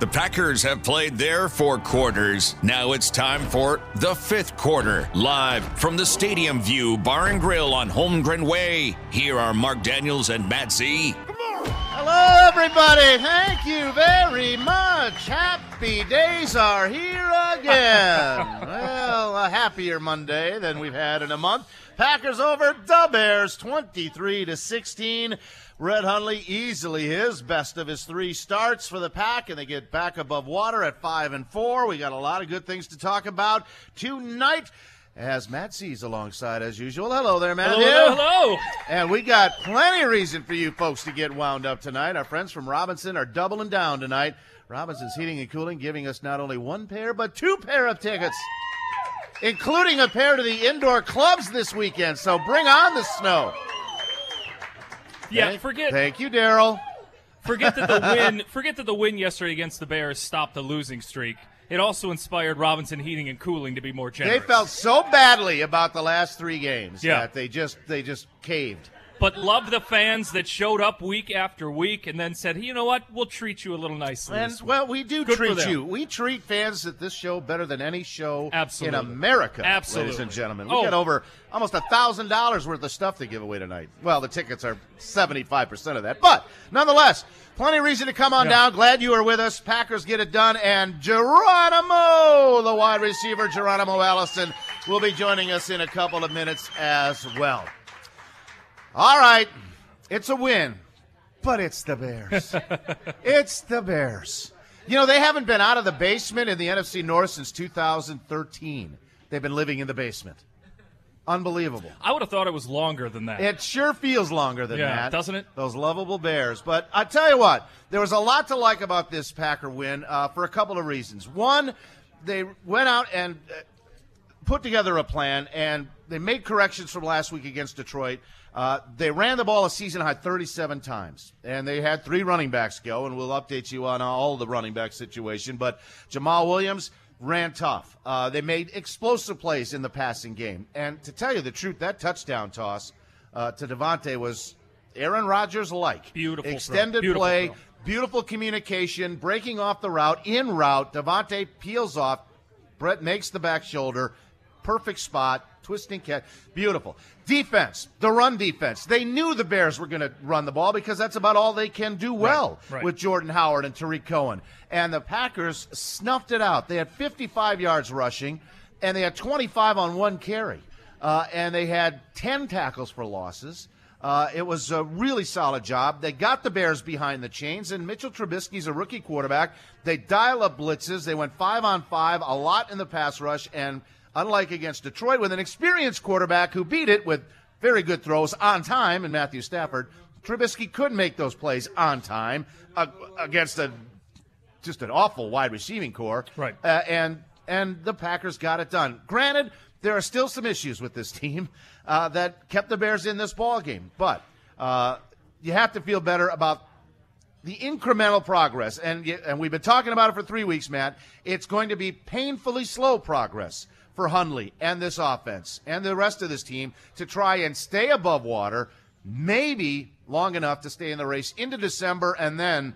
The Packers have played their four quarters. Now it's time for the fifth quarter. Live from the Stadium View Bar and Grill on Holmgren Way. Here are Mark Daniels and Matt Z. Hello, everybody. Thank you very much. Happy days are here again. well, a happier Monday than we've had in a month. Packers over the Bears, 23 to 16. Brett Hundley easily his best of his three starts for the pack, and they get back above water at five and four. We got a lot of good things to talk about tonight. As Matt sees alongside as usual. Hello there, Matt. Hello, hello. And we got plenty of reason for you folks to get wound up tonight. Our friends from Robinson are doubling down tonight. Robinson's Heating and Cooling giving us not only one pair, but two pair of tickets, including a pair to the indoor clubs this weekend. So bring on the snow. Yeah, Thank- forget Thank you, Daryl. forget that the win forget that the win yesterday against the Bears stopped the losing streak. It also inspired Robinson Heating and Cooling to be more generous. They felt so badly about the last three games Yeah. that they just they just caved. But love the fans that showed up week after week and then said, hey, "You know what? We'll treat you a little nicely." And well, we do Good treat you. We treat fans at this show better than any show Absolutely. in America, Absolutely. ladies and gentlemen. We Oh. got over almost a thousand dollars worth of stuff to give away tonight. Well, the tickets are seventy-five percent of that, but nonetheless, plenty of reason to come on Yeah. down. Glad you are with us. Packers get it done, and Geronimo, the wide receiver, Geronimo Allison, will be joining us in a couple of minutes as well. All right, it's a win, but it's the Bears. it's the Bears. You know, they haven't been out of the basement in the NFC North since 2013. They've been living in the basement. Unbelievable. I would have thought it was longer than that. It sure feels longer than Yeah, that, doesn't it? Those lovable Bears. But I tell you what, there was a lot to like about this Packer win uh, for a couple of reasons. One, they went out and uh, put together a plan, and they made corrections from last week against Detroit. Uh, they ran the ball a season high 37 times, and they had three running backs go, and we'll update you on all the running back situation. But Jamaal Williams ran tough. Uh, they made explosive plays in the passing game, and to tell you the truth, that touchdown toss uh, to Davante was Aaron Rodgers like. Beautiful extended Beautiful play, throw. beautiful communication, breaking off the route in route. Davante peels off. Brett makes the back shoulder. Perfect spot. Twisting catch. Beautiful. Defense. The run defense. They knew the Bears were going to run the ball because that's about all they can do well right. with Jordan Howard and Tarik Cohen. And the Packers snuffed it out. They had 55 yards rushing, and they had 25 on one carry. Uh, and they had 10 tackles for losses. Uh, it was a really solid job. They got the Bears behind the chains, and Mitchell Trubisky's a rookie quarterback. They dial up blitzes. They went five on five, a lot in the pass rush, and unlike against Detroit, with an experienced quarterback who beat it with very good throws on time, and Matthew Stafford, Trubisky could make those plays on time uh, against a just an awful wide receiving corps. Right. Uh, and and the Packers got it done. Granted, there are still some issues with this team uh, that kept the Bears in this ball game, but uh, you have to feel better about the incremental progress. And and we've been talking about it for three weeks, Matt. It's going to be painfully slow progress for Hundley and this offense and the rest of this team to try and stay above water, maybe long enough to stay in the race into December, and then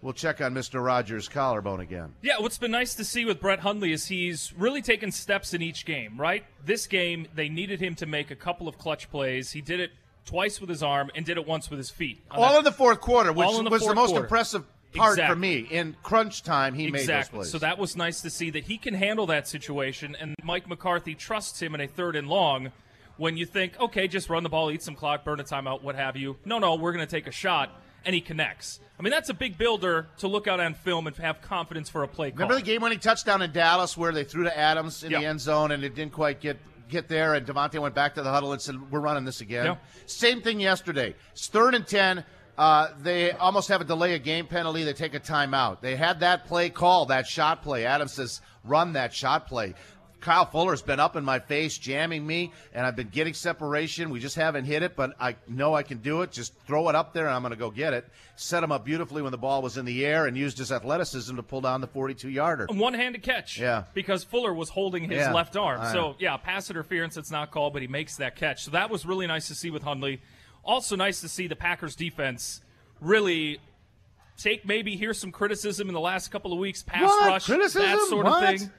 we'll check on Mr. Rodgers' collarbone again. Yeah, what's been nice to see with Brett Hundley is he's really taken steps in each game, right? This game, they needed him to make a couple of clutch plays. He did it twice with his arm and did it once with his feet. All that- in the fourth quarter, which All the was the most quarter. impressive part for me. In crunch time, he made those plays. So that was nice to see that he can handle that situation, and Mike McCarthy trusts him in a third and long. When you think, okay, just run the ball, eat some clock, burn a timeout, what have you. No, no, we're going to take a shot, and he connects. I mean, that's a big builder to look out on film and have confidence for a play call. Remember the game-winning touchdown in Dallas where they threw to Adams in the end zone and it didn't quite get get there, and Davante went back to the huddle and said, "We're running this again." Yeah. Same thing yesterday. It's third and ten. Uh, they almost have a delay of game penalty. They take a timeout. They had that play call, that shot play. Adams says, "Run that shot play." Kyle Fuller's been up in my face, jamming me, and I've been getting separation. We just haven't hit it, but I know I can do it. Just throw it up there, and I'm going to go get it. Set him up beautifully when the ball was in the air, and used his athleticism to pull down the 42 yarder. one handed catch. Yeah. Because Fuller was holding his Yeah. left arm. So, yeah, pass interference, it's not called, but he makes that catch. So that was really nice to see with Hundley. Also, nice to see the Packers defense really take maybe hear some criticism in the last couple of weeks, pass What? rush, Criticism? that sort What? of thing,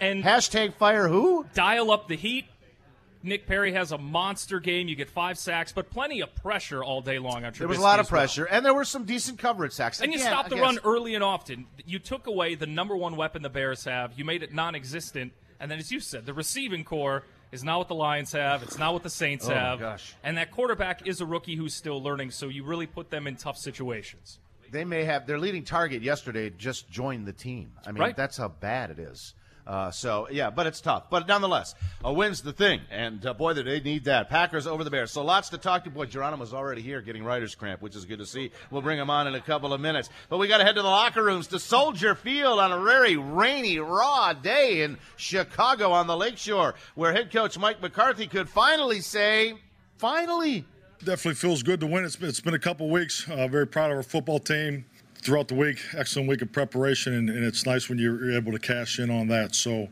and Hashtag fire who? dial up the heat. Nick Perry has a monster game. You get five sacks, but plenty of pressure all day long on Trubisky There was a lot of well. pressure, and there were some decent coverage sacks. And you stopped the run early and often. You took away the number one weapon the Bears have. You made it non-existent. And then, as you said, the receiving corps is not what the Lions have. It's not what the Saints Oh, have. gosh. And that quarterback is a rookie who's still learning. So you really put them in tough situations. They may have their leading target yesterday just joined the team. I mean, Right. that's how bad it is. Uh, so yeah, but it's tough. But nonetheless, a win's the thing, and uh, boy, did they need that. Packers over the Bears. So lots to talk to. Boy, Geronimo's already here, getting writer's cramp, which is good to see. We'll bring him on in a couple of minutes. But we got to head to the locker rooms to Soldier Field on a very rainy, raw day in Chicago on the Lakeshore, where head coach Mike McCarthy could finally say, "Finally." definitely feels good to win. It's been, it's been a couple weeks. Uh, very proud of our football team throughout the week. Excellent week of preparation, and, and it's nice when you're able to cash in on that. So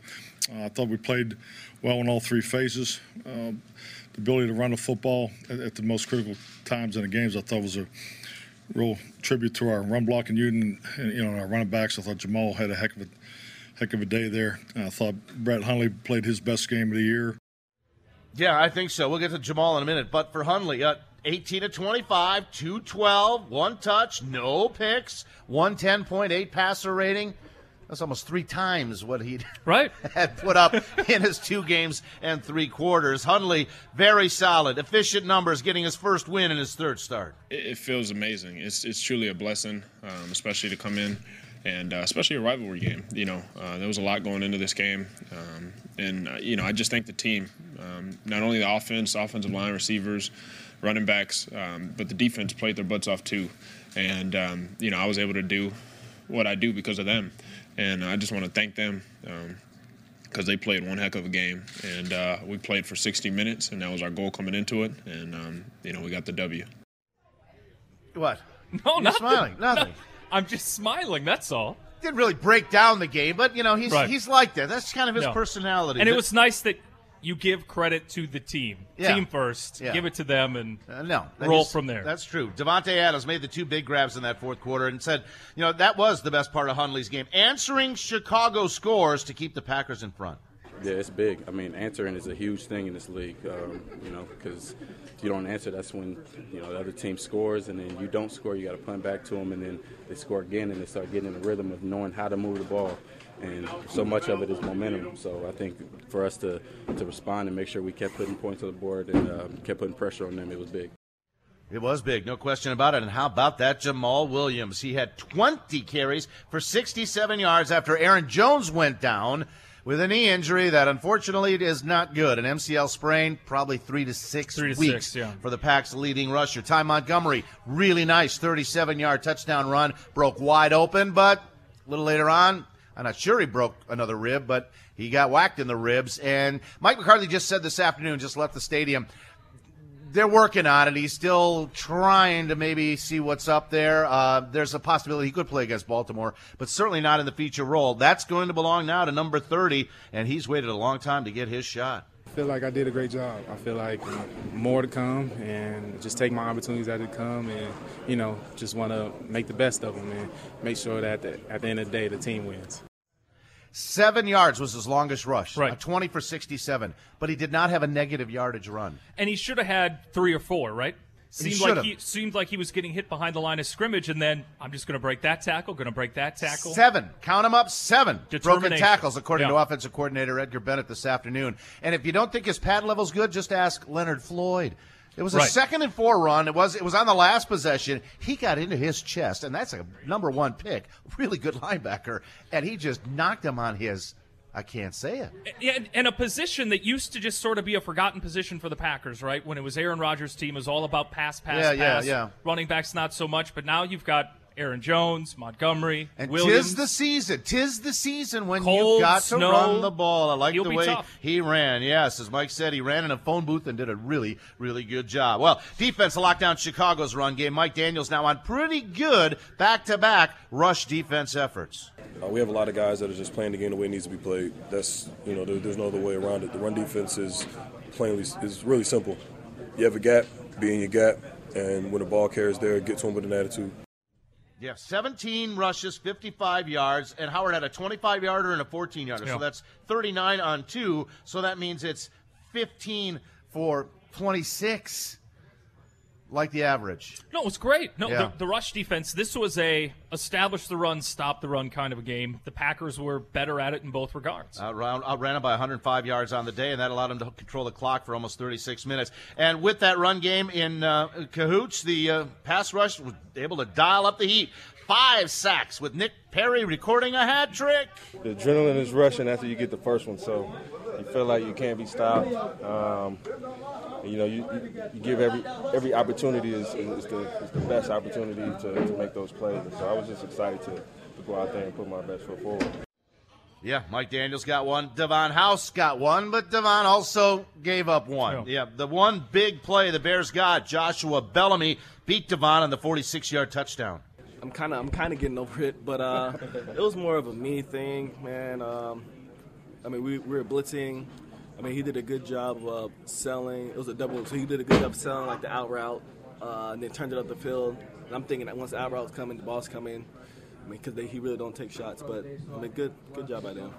uh, I thought we played well in all three phases. Um, the ability to run the football at, at the most critical times in the games, I thought was a real tribute to our run blocking unit and, and you know our running backs. I thought Jamaal had a heck of a heck of a day there. I thought Brett Hundley played his best game of the year. Yeah, I think so. We'll get to Jamaal in a minute. But for Hundley, uh, 18 to 25, 212, one touch, no picks, 110.8 passer rating. That's almost three times what he Right. had put up in his two games and three quarters. Hundley, very solid, efficient numbers, getting his first win in his third start. it, it feels amazing. It's it's truly a blessing, um, especially to come in, and uh, especially a rivalry game. You know, uh, there was a lot going into this game, um, and uh, you know, I just thank the team, um, not only the offense, offensive line, receivers, running backs, um, but the defense played their butts off too, and um, you know, I was able to do what I do because of them, and I just want to thank them. because they played one heck of a game, and uh, we played for 60 minutes, and that was our goal coming into it, and um, you know we got the W. What? No, You're nothing. smiling. Nothing. I'm just smiling. That's all. Didn't really break down the game, but you know he's Right. he's like that. That's kind of his No. personality. And it was nice that you give credit to the team. Yeah. Team first. Yeah. Give it to them and Uh, no, roll is- from there. That's true. Davante Adams made the two big grabs in that fourth quarter and said, you know, that was the best part of Hundley's game, answering Chicago scores to keep the Packers in front. Yeah, it's big. I mean, answering is a huge thing in this league. Um, you know, because if you don't answer, that's when you know the other team scores, and then you don't score. You got to punt back to them, and then they score again, and they start getting in the rhythm of knowing how to move the ball. And so much of it is momentum. So I think for us to to respond and make sure we kept putting points on the board and um, kept putting pressure on them, it was big. It was big, no question about it. And how about that Jamaal Williams? He had 20 carries for 67 yards after Aaron Jones went down with a knee injury that unfortunately is not good. An MCL sprain, probably three to six Three to weeks six, yeah. for the Pack's leading rusher. Ty Montgomery, really nice 37 yard touchdown run, broke wide open, but a little later on, I'm not sure he broke another rib, but he got whacked in the ribs. And Mike McCarthy just said this afternoon, just left the stadium, they're working on it. He's still trying to maybe see what's up there. Uh, there's a possibility he could play against Baltimore, but certainly not in the feature role. That's going to belong now to number 30, and he's waited a long time to get his shot. I feel like I did a great job. I feel like more to come, and just take my opportunities as they come, and you know, just want to make the best of them, and make sure that the, at the end of the day, the team wins. Seven yards was his longest rush, Right. a 20 for 67, but he did not have a negative yardage run. and he should have had three or four, right? Seemed like he seemed like he was getting hit behind the line of scrimmage, and then I'm just going to break that tackle, going to break that tackle. Seven. Count them up. Seven broken tackles, according to offensive coordinator Edgar Bennett this afternoon. And if you don't think his pad level's good, just ask Leonard Floyd. It was a Right. second and four run. It was it was on the last possession. He got into his chest, and that's a number one pick. Really good linebacker, and he just knocked him on his. I can't say it. Yeah, and- and a position that used to just sort of be a forgotten position for the Packers, right? When it was Aaron Rodgers' team, it was all about pass, pass, Yeah, yeah, pass. yeah. Running backs not so much, but now you've got Aaron Jones, Montgomery, And Williams. tis the season. Tis the season when Cold, you've got to snow. run the ball. I like the way tough. he ran. Yes, as Mike said, he ran in a phone booth and did a really, really good job. Well, defense to lock down Chicago's run game. Mike Daniels now on pretty good back-to-back rush defense efforts. Uh, we have a lot of guys that are just playing the game the way it needs to be played. That's you know, there, there's no other way around it. The run defense is plainly is really simple. You have a gap, be in your gap, and when the ball carries there, get to him with an attitude. Yeah, 17 rushes, 55 yards, and Howard had a 25 yarder and a 14 yarder. Yeah. So that's 39 on two. So that means it's 15 for 26, like the average. No, it was great. No, Yeah. the, the rush defense. This was a establish the run, stop the run kind of a game. The Packers were better at it in both regards. Outran, outran him by 105 yards on the day, and that allowed him to control the clock for almost 36 minutes. And with that run game in uh, cahoots, the uh, pass rush was able to dial up the heat. Five sacks with Nick Perry recording a hat trick. The adrenaline is rushing after you get the first one, so you feel like you can't be stopped. Um, and, you know, you, you, you give every every opportunity is, is, the, is the best opportunity to, to make those plays. And so I was just excited to, to go out there and put my best foot forward. Yeah, Mike Daniels got one. Davon House got one, but Davon also gave up one. Yeah, the one big play the Bears got, Joshua Bellamy beat Davon on the 46 yard touchdown. I'm kind of I'm kind of getting over it, but uh, it was more of a me thing, man. Um, I mean, we, we were blitzing. I mean, he did a good job of selling. It was a double, so he did a good job of selling like the out route, uh, and then turned it up the field. And I'm thinking that once the out route's coming, the ball's coming. I mean, because he really don't take shots, but I mean, good good job by them.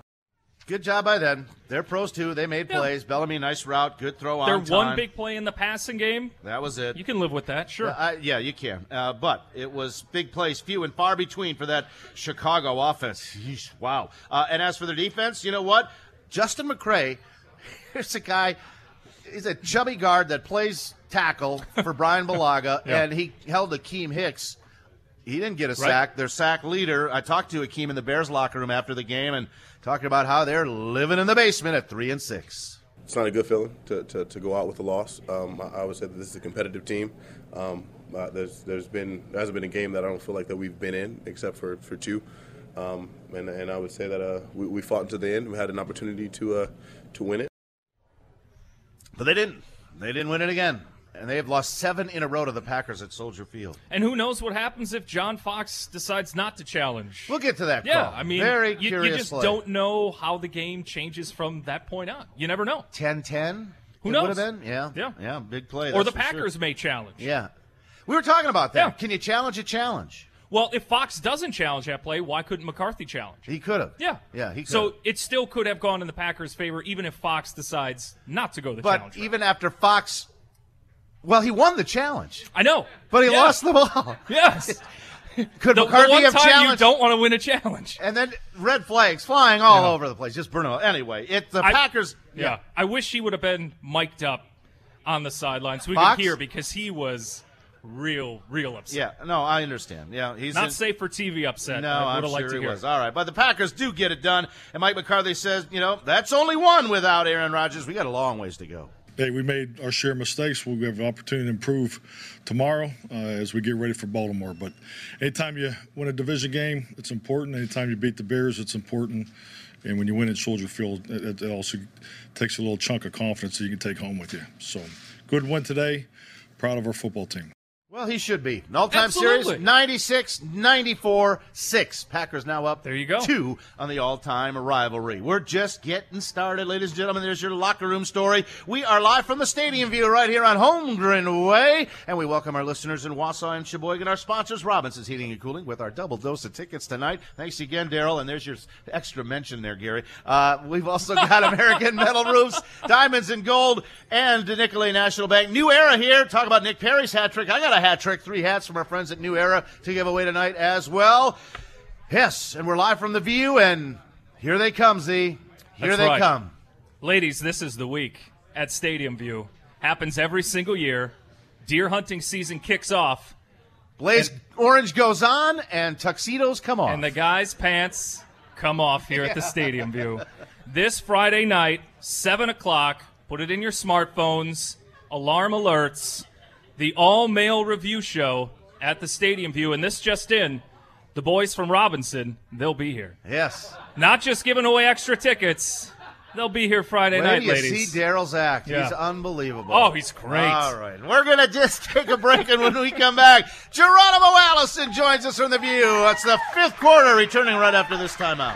Good job by them. They're pros too. They made Yeah. plays. Bellamy, nice route, good throw on Their time. one big play in the passing game. That was it. You can live with that, sure. Yeah, I- yeah, you can. Uh, but it was big plays, few and far between for that Chicago offense. Yeesh, wow. Uh, and as for their defense, you know what? Justin McCray, here's a guy. He's a chubby guard that plays tackle for Brian Balaga, Yeah. and he held Akiem Hicks. He didn't get a sack. Their sack leader. I talked to Akiem in the Bears locker room after the game and talking about how they're living in the basement at three and six. It's not a good feeling to, to, to go out with a loss. Um, I, I would say that this is a competitive team. Um, uh, there's there's been there hasn't been a game that I don't feel like that we've been in except for for two, um, and and I would say that uh, we, we fought until the end. We had an opportunity to uh, to win it. But they didn't. They didn't win it again. And they have lost seven in a row to the Packers at Soldier Field. and who knows what happens if John Fox decides not to challenge? We'll get to that yeah, call. I mean, very you, you just play. don't know how the game changes from that point on. You never know. 10-10? Who It knows? would have been? Yeah. Yeah. Yeah, big play. or the for sure. Packers may challenge. Yeah. We were talking about that. Yeah. Can you challenge a challenge? Well, if Fox doesn't challenge that play, why couldn't McCarthy challenge? He could have. Yeah. Yeah, he could So it still could have gone in the Packers' favor, even if Fox decides not to go the But challenge. route. even after Fox well, he won the challenge, I know, but he Yeah. lost the ball. Yes, Could the, the McCarthy one have time you don't want to win a challenge. And then red flags flying all Yeah. over the place. Just them. Anyway, it the I- Packers. Yeah. I wish he would have been mic'd up on the sideline so we Fox? could hear because he was real, real upset. Yeah, no, I understand. Yeah, he's Not in- safe for TV upset. No, I I'm would have sure liked to he hear. was. All right, but the Packers do get it done, and Mike McCarthy says, you know, that's only one without Aaron Rodgers. We got a long ways to go. Hey, we made our share of mistakes. We'll have an opportunity to improve tomorrow uh, as we get ready for Baltimore. But anytime you win a division game, it's important. Anytime you beat the Bears, it's important. And when you win at Soldier Field, it, it also takes a little chunk of confidence that you can take home with you. So, good win today. Proud of our football team. Well, he should be. An all-time series, Absolutely. 96, 94, 6. Packers now up There you go. two on the all-time rivalry. We're just getting started, ladies and gentlemen. There's your locker room story. We are live from the stadium view right here on Holmgren Way, and we welcome our listeners in Wausau and Sheboygan, our sponsors, Robinson's Heating and Cooling, with our double dose of tickets tonight. Thanks again, Daryl, and there's your extra mention there, Gary. Uh, we've also got American Metal Roofs, Diamonds and Gold, and the Nicolet National Bank. New Era here. Talk about Nick Perry's hat trick. I got a hat trick, three hats from our friends at New Era to give away tonight as well. Yes, and we're live from the view, and here they come, Z. Here That's they right. come. Ladies, this is the week at Stadium View. Happens every single year. Deer hunting season kicks off, Blaze Orange goes on, and tuxedos come off. and the guys' pants come off here at the Stadium View. This Friday night, 7 o'clock, put it in your smartphones, alarm alerts, the all male review show at the Stadium View. And this just in, the boys from Robinson, they'll be here. yes. Not just giving away extra tickets, they'll be here Friday Wait night, till you ladies. see Daryl's act. Yeah. He's unbelievable. Oh, he's great. All right. We're going to just take a break, and when we come back, Geronimo Allison joins us from the view. It's the fifth quarter, returning right after this timeout.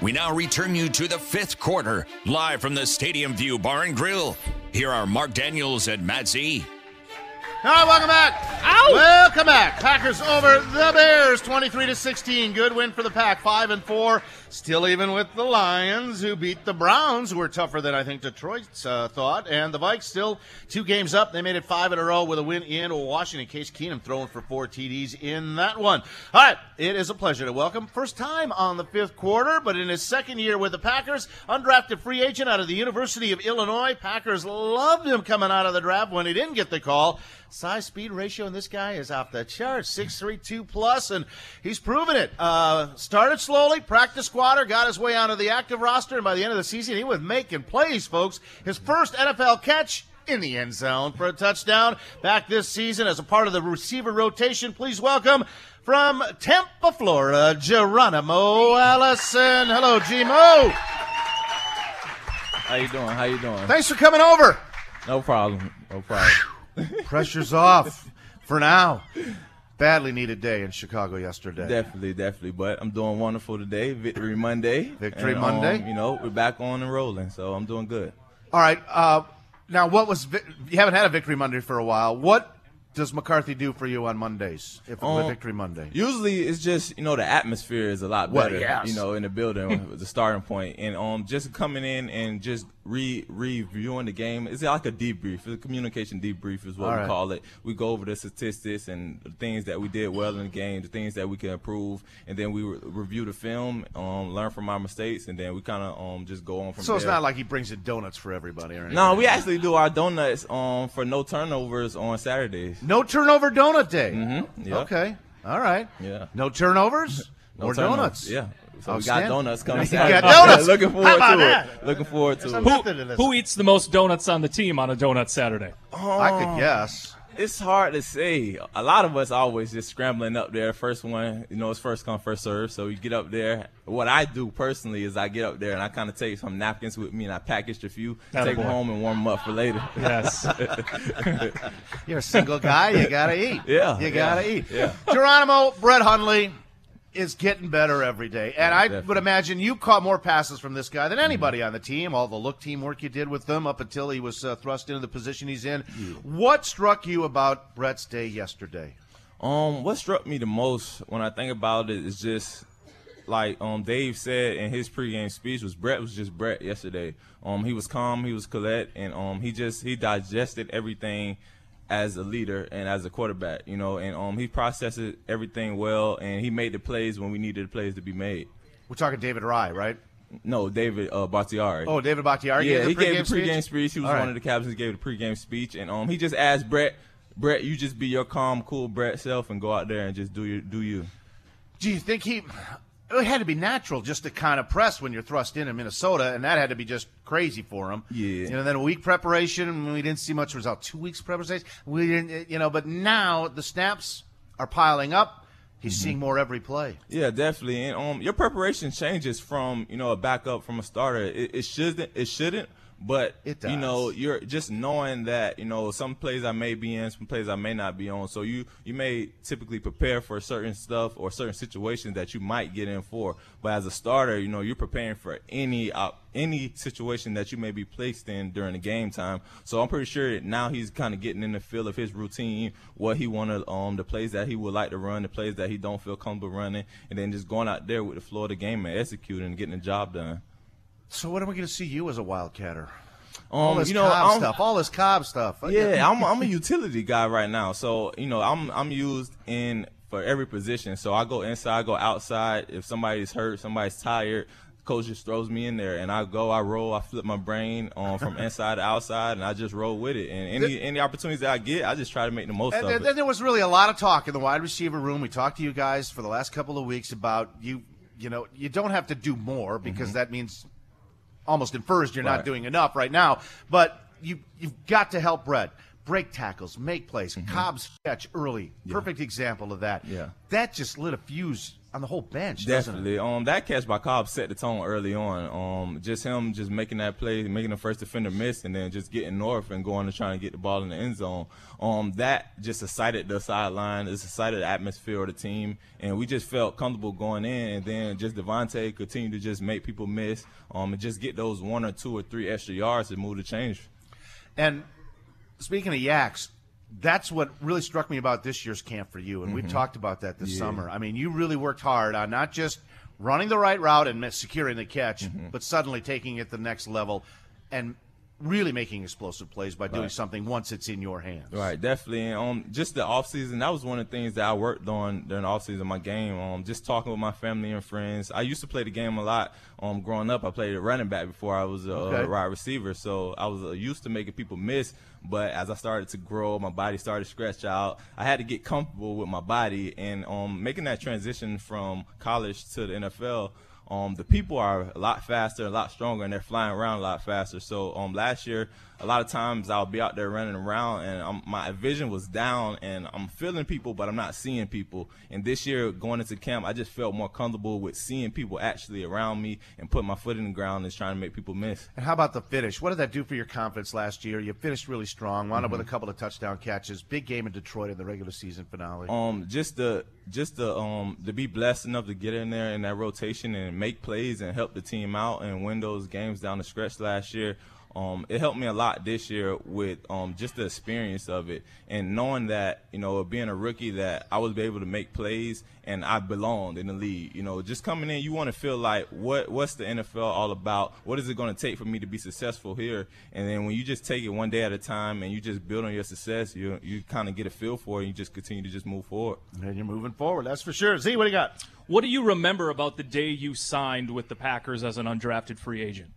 We now return you to the fifth quarter, live from the Stadium View Bar and Grill. Here are Mark Daniels and Matt Z. All right, welcome back. Ow! Welcome back. Packers over the Bears, 23 to 16. Good win for the Pack, five and four. Still even with the Lions, who beat the Browns, who were tougher than I think Detroit uh, thought, and the Vikes still two games up. They made it five in a row with a win in Washington. Case Keenum throwing for four TDs in that one. All right, it is a pleasure to welcome first time on the fifth quarter, but in his second year with the Packers, undrafted free agent out of the University of Illinois. Packers loved him coming out of the draft when he didn't get the call. Size speed ratio in this guy is off the charts, six three two plus, and he's proven it. Uh, started slowly, practice squatter, got his way onto the active roster, and by the end of the season, he was making plays, folks. His first NFL catch in the end zone for a touchdown. Back this season as a part of the receiver rotation. Please welcome from Tampa, Florida, Geronimo Allison. Hello, Gmo. How you doing? How you doing? Thanks for coming over. No problem. No problem. Pressure's off for now. Badly needed day in Chicago yesterday. definitely, definitely. But I'm doing wonderful today. Victory Monday. Victory And, um, Monday. you know, we're back on and rolling, so I'm doing good. All right. Uh, now, what was vi- you haven't had a Victory Monday for a while? What does McCarthy do for you on Mondays? If Um, Victory Monday, Usually, it's just you know the atmosphere is a lot Well, better. yes. You know, in the building, the starting point, and um, just coming in and just re reviewing the game. It's like a debrief. It's a communication debrief is what All we right. call it. We go over the statistics and the things that we did well in the game, the things that we can improve, and then we re- review the film, um, learn from our mistakes, and then we kind of um just go on from so there. it's not like he brings the donuts for everybody, or anything. No, we actually do our donuts um for no turnovers on Saturdays. no turnover donut day. Mm-hmm. Okay. All right. Yeah. No turnovers. No or turnovers. donuts. Yeah. So we Outstanding. got donuts coming Saturday. got donuts. Looking How forward about to that? it. Looking forward to it. Who, method to this. who eats the most donuts on the team on a donut Saturday? I Um, could guess. It's hard to say. A lot of us always just scrambling up there. First one, you know, it's first come, first serve. So you get up there. What I do personally is I get up there and I kind of take some napkins with me and I package a few, take them home and warm them up for later. Yes. You're a single guy. You gotta eat. Yeah, You gotta eat. yeah. Geronimo, Brett Hundley is getting better every day. And I definitely. would imagine you caught more passes from this guy than anybody on the team. All the look teamwork you did with them up until he was uh, thrust into the position he's in. What struck you about Brett's day yesterday? Um, what struck me the most when I think about it is just like um Dave said in his pregame speech was Brett was just Brett yesterday. Um, he was calm, he was collect, and um he just he digested everything as a leader and as a quarterback, you know, and um he processed everything well, and he made the plays when we needed the plays to be made. We're talking David Rye, right? No, David uh, Bakhtiari. Oh, David Bakhtiari. Yeah, gave he gave the pregame pregame speech? speech. He was right. one of the captains. He gave the pregame speech, and um, he just asked Brett, Brett, you just be your calm, cool Brett self, and go out there and just do your do you. Do you think he? It had to be natural just to kind of press when you're thrust in in Minnesota, and that had to be just crazy for him. Yeah. You know, then a week preparation, we didn't see much result. Two weeks preparation, we didn't. You know, but now the snaps are piling up. He's Mm-hmm. seeing more every play. Yeah, definitely. And um, your preparation changes from you know a backup from a starter. It, it shouldn't. It shouldn't. But you know, you're just knowing that you know some plays I may be in, some plays I may not be on. So you you may typically prepare for certain stuff or certain situations that you might get in for. But as a starter, you know, you're preparing for any uh, any situation that you may be placed in during the game time. So I'm pretty sure that now he's kind of getting in the feel of his routine, what he wanted, um, the plays that he would like to run, the plays that he don't feel comfortable running, and then just going out there with the flow of the game and executing and getting the job done. So when are we going to see you as a wildcatter? Um, all this you know, Cobb I'm- stuff, all this Cobb stuff. Yeah, I'm I'm a utility guy right now. So you know, I'm I'm used in for every position. So I go inside, I go outside. If somebody's hurt, somebody's tired, coach just throws me in there, and I go, I roll, I flip my brain um, from inside to outside, and I just roll with it. And any any opportunities that I get, I just try to make the most And of then, it. then there was really a lot of talk in the wide receiver room. We talked to you guys for the last couple of weeks about you. You know, you don't have to do more because that means almost infers you're not Mm-hmm. Doing enough right now. But you you've got to help Brett break tackles, make plays. Cobb's catch early, perfect example of that. Mm-hmm. Yeah. that just lit a fuse on the whole bench. Definitely. Um, that catch by Cobb set the tone early on. Um, just him just making that play, making the first defender miss, and then just getting north and going and trying to get the ball in the end zone. Um, that just excited the sideline. It excited the atmosphere of the team, and we just felt comfortable going in. And then just Davante continued to just make people miss, um, and just get those one or two or three extra yards to move the change. And speaking of yaks, that's what really struck me about this year's camp for you, and we've mm-hmm. talked about that this summer. I mean, you really worked hard on not just running the right route and securing the catch, mm-hmm. but suddenly taking it the next level. And really making explosive plays by doing Right. something once it's in your hands. Right, definitely. And um, just the off season, that was one of the things that I worked on during the off season of my game. Um, just talking with my family and friends. I used to play the game a lot. Um, growing up, I played a running back before I was a Okay. wide receiver, so I was uh, used to making people miss. But as I started to grow, my body started to stretch out. I had to get comfortable with my body, and um, making that transition from college to the NFL. Um, the people are a lot faster, a lot stronger, and they're flying around a lot faster. So um, last year, a lot of times I'll be out there running around, and um, my vision was down, and I'm feeling people, but I'm not seeing people. And this year, going into camp, I just felt more comfortable with seeing people actually around me and putting my foot in the ground and trying to make people miss. And how about the finish? What did that do for your confidence last year? You finished really strong, wound up Mm-hmm. with a couple of touchdown catches. Big game in Detroit in the regular season finale. um just to just to um to be blessed enough to get in there in that rotation and make plays and help the team out and win those games down the stretch last year. Um, it helped me a lot this year with um, just the experience of it and knowing that you know being a rookie that I was able to make plays and I belonged in the league. You know, just coming in, you want to feel like what what's the NFL all about? What is it going to take for me to be successful here? And then when you just take it one day at a time and you just build on your success, you you kind of get a feel for it. and You just continue to just move forward. and you're moving forward, that's for sure. Z, what do you got? What do you remember about the day you signed with the Packers as an undrafted free agent?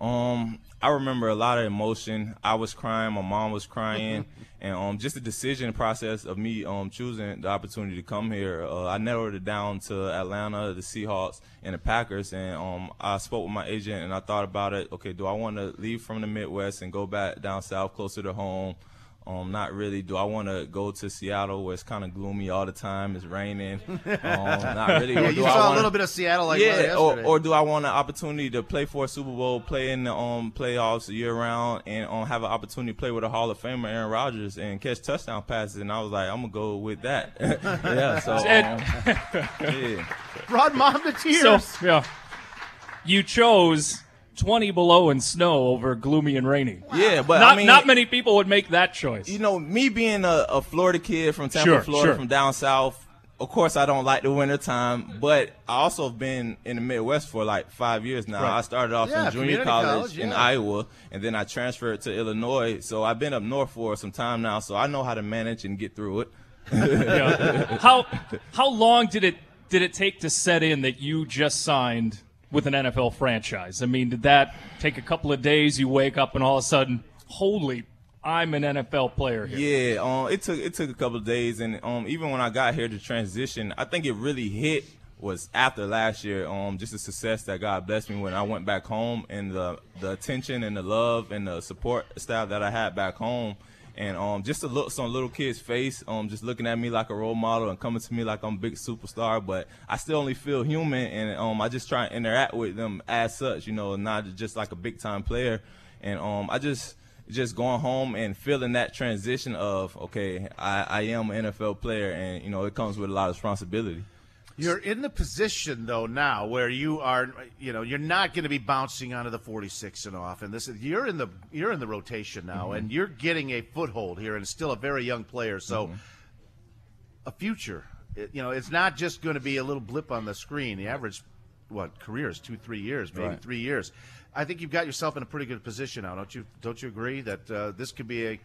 Um, I remember a lot of emotion. I was crying. My mom was crying, and um, just the decision process of me um choosing the opportunity to come here. Uh, I narrowed it down to Atlanta, the Seahawks, and the Packers. And um, I spoke with my agent, and I thought about it. Okay, do I want to leave from the Midwest and go back down south, closer to home? Um, not really. Do I want to go to Seattle where it's kind of gloomy all the time? It's raining. Um, not really. Yeah, you do I saw a wanna- little bit of Seattle like yeah, or, or do I want an opportunity to play for a Super Bowl, play in the um, playoffs year round, and um, have an opportunity to play with a Hall of Famer, Aaron Rodgers, and catch touchdown passes? And I was like, I'm gonna go with that. yeah, so And- um, yeah. brought mom to tears. So, yeah. You chose 20 below and snow over gloomy and rainy. yeah, but not, I mean, not many people would make that choice. you know, me being a, a Florida kid from Tampa, Sure, Florida, sure. from down south. Of course, I don't like the winter time, but I also have been in the Midwest for like five years now. Right. I started off Yeah, in junior community college, college, in. Iowa, and then I transferred to Illinois. So I've been up north for some time now, so I know how to manage and get through it. Yeah. how how long did it did it take to set in that you just signed with an NFL franchise? I mean, did that take a couple of days? You wake up and all of a sudden, holy, I'm an NFL player here. Yeah, um, it took it took a couple of days, and um, even when I got here to transition, I think it really hit was after last year. Um, just the success that God blessed me when I went back home, and the the attention and the love and the support staff that I had back home. And um, just the looks on little kids' face, um, just looking at me like a role model and coming to me like I'm a big superstar, but I still only feel human, and um, I just try and interact with them as such, you know, not just like a big time player. And um, I just just going home and feeling that transition of okay, I, I am an NFL player, and you know it comes with a lot of responsibility. You're in the position though now where you are, you know, you're not going to be bouncing onto the 46 and off, and this is you're in the you're in the rotation now, Mm-hmm. and you're getting a foothold here, and still a very young player, so Mm-hmm. a future. It- you know, it's not just going to be a little blip on the screen. The average, what career is two, three years, maybe Right. three years. I think you've got yourself in a pretty good position now, don't you? Don't you agree that uh, this could be a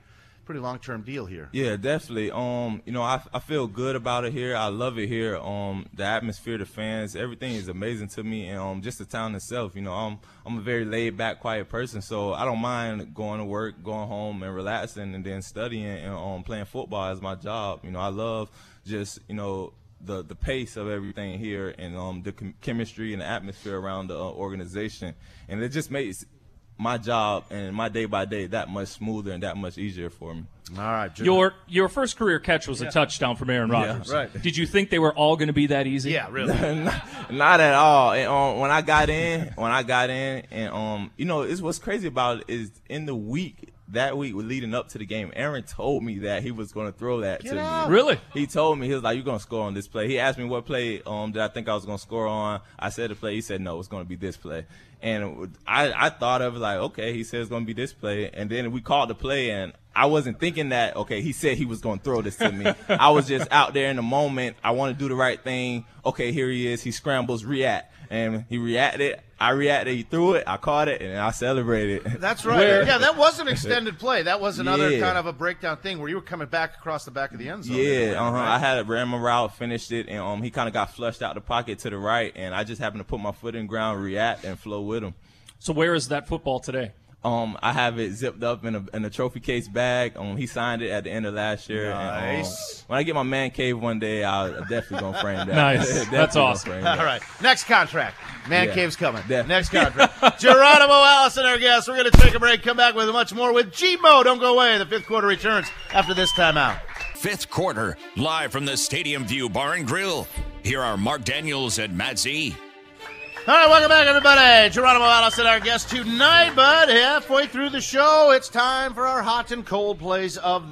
pretty long term deal here? Yeah, definitely. Um, you know, I, I feel good about it here. I love it here. Um, the atmosphere, the fans, everything is amazing to me, and um, just the town itself. You know, I'm I'm a very laid back, quiet person, so I don't mind going to work, going home, and relaxing, and then studying and um, playing football as my job. You know, I love just you know the the pace of everything here and um, the chem- chemistry and the atmosphere around the uh, organization, and it just makes my job and my day by day that much smoother and that much easier for me. All right, Jim. Your your first career catch was a touchdown from Aaron Rodgers. right. Did you think they were all going to be that easy? yeah, really. not, not at all. And, um, when I got in, when I got in, and um, you know, it's what's crazy about it is in the week that week leading up to the game, Aaron told me that he was going to throw that to out. me. Really? He told me he was like, "You're going to score on this play." He asked me what play um did I think I was going to score on. I said the play. He said no, it's going to be this play. And I I thought of like, okay, he said it's going to be this play, and then we called the play and. I wasn't thinking that. Okay, he said he was going to throw this to me. I was just out there in the moment. I want to do the right thing. Okay, here he is. He scrambles, react, and he reacted. I reacted. He threw it. I caught it, and I celebrated. That's right. Where- yeah, that was an extended play. That was another Yeah. kind of a breakdown thing where you were coming back across the back of the end zone. Yeah, uh huh. Right? I had a ran my route, finished it, and um, he kind of got flushed out the pocket to the right, and I just happened to put my foot in ground, react, and flow with him. So where is that football today? Um, I have it zipped up in a in a trophy case bag. Um, he signed it at the end of last year. and, um, when I get my man cave one day, I'll definitely gonna frame that. Nice. That's awesome. that. All right. Next contract. Man Yeah. Cave's coming. Definitely. Next contract. Geronimo Allison, our guest. We're going to take a break, come back with much more with G-Mo. Don't go away. The fifth quarter returns after this timeout. Fifth quarter, live from the Stadium View Bar and Grill. Here are Mark Daniels and Matt Z. All right, welcome back, everybody. Geronimo Allison, our guest tonight, but halfway through the show, it's time for our hot and cold plays of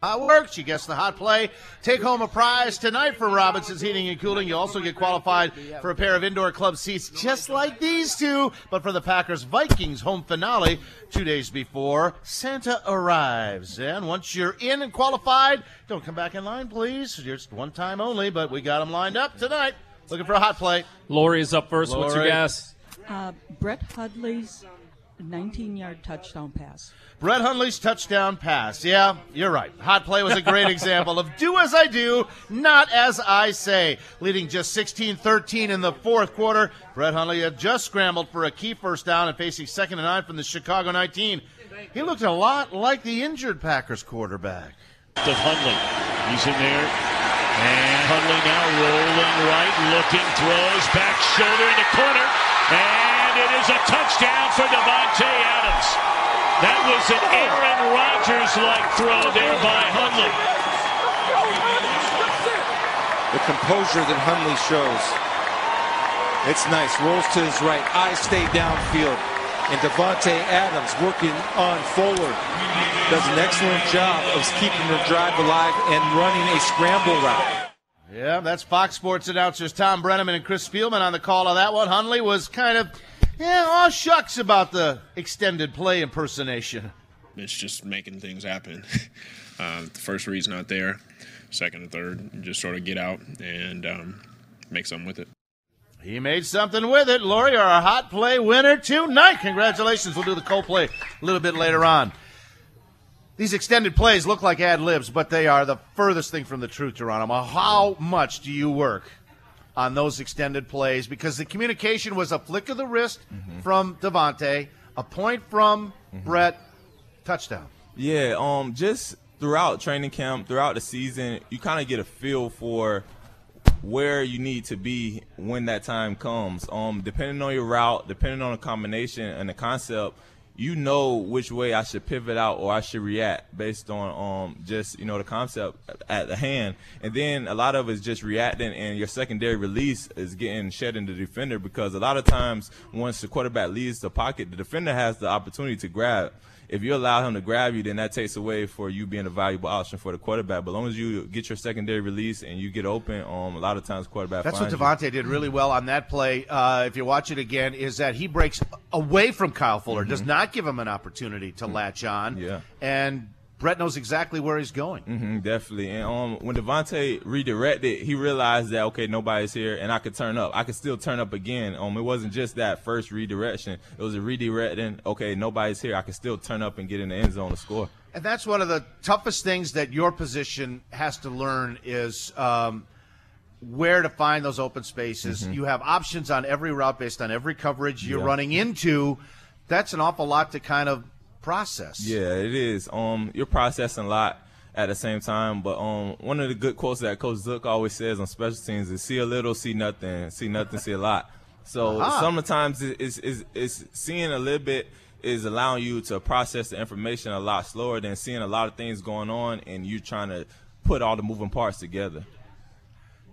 how it works. You guess the hot play. Take home a prize tonight from Robinson's Heating and Cooling. You also get qualified for a pair of indoor club seats just like these two, but for the Packers Vikings home finale two days before Santa arrives. And once you're in and qualified, don't come back in line, please. Just one time only, but we got them lined up tonight. Looking for a hot play. Lori is up first. What's your guess? Uh, Brett Hudley's 19-yard touchdown pass. Brett Hundley's touchdown pass. Yeah, you're right. Hot play was a great example of do as I do, not as I say. Leading just 16 13 in the fourth quarter, Brett Hundley had just scrambled for a key first down and facing second and nine from the Chicago 19. He looked a lot like the injured Packers quarterback. Of Hundley. He's in there. And Hundley now rolling right, looking, throws, back shoulder in the corner. And it is a touchdown for Davante Adams. That was an Aaron Rodgers-like throw there by Hundley. the composure that Hundley shows. It's nice. Rolls to his right. Eyes stay downfield. And Davante Adams working on forward. Does an excellent job of keeping the drive alive and running a scramble route. Yeah, that's Fox Sports announcers Thom Brennaman and Chris Spielman on the call of that one. Hundley was kind of, yeah, all shucks about the extended play impersonation. It's just making things happen. uh, the first read's not there. Second and third, just sort of get out and um, make something with it. He made something with it. Lori, our hot play winner tonight. Congratulations. We'll do the cold play a little bit later on. These extended plays look like ad libs, but they are the furthest thing from the truth, Geronimo. How much do you work on those extended plays? Because the communication was a flick of the wrist from Davante, a point from Brett, touchdown. Yeah, um, just throughout training camp, throughout the season, you kind of get a feel for where you need to be when that time comes. Um, depending on your route, depending on the combination and the concept, you know which way I should pivot out or I should react based on um just you know the concept at the hand. And then a lot of it is just reacting, and your secondary release is getting shed in the defender because a lot of times once the quarterback leaves the pocket, the defender has the opportunity to grab if you allow him to grab you, then that takes away for you being a valuable option for the quarterback. But as long as you get your secondary release and you get open, um, a lot of times quarterback. That's what finds you. Davante did really well on that play. Uh, if you watch it again, is that he breaks away from Kyle Fuller, does not give him an opportunity to latch on. Yeah. And Brett knows exactly where he's going. hmm definitely. And um, when Davante redirected, he realized that okay, nobody's here, and I could turn up. I could still turn up again. Um, it wasn't just that first redirection; it was a redirecting. Okay, nobody's here. I could still turn up and get in the end zone to score. And that's one of the toughest things that your position has to learn is um, where to find those open spaces. Mhm. You have options on every route based on every coverage you're Yeah. running into. That's an awful lot to kind of process. Yeah, it is. Um, you're processing a lot at the same time. But um, one of the good quotes that Coach Zook always says on special teams is "See a little, see nothing. See nothing, see a lot." So Aha. sometimes it- it's, it's, it's seeing a little bit is allowing you to process the information a lot slower than seeing a lot of things going on and you trying to put all the moving parts together.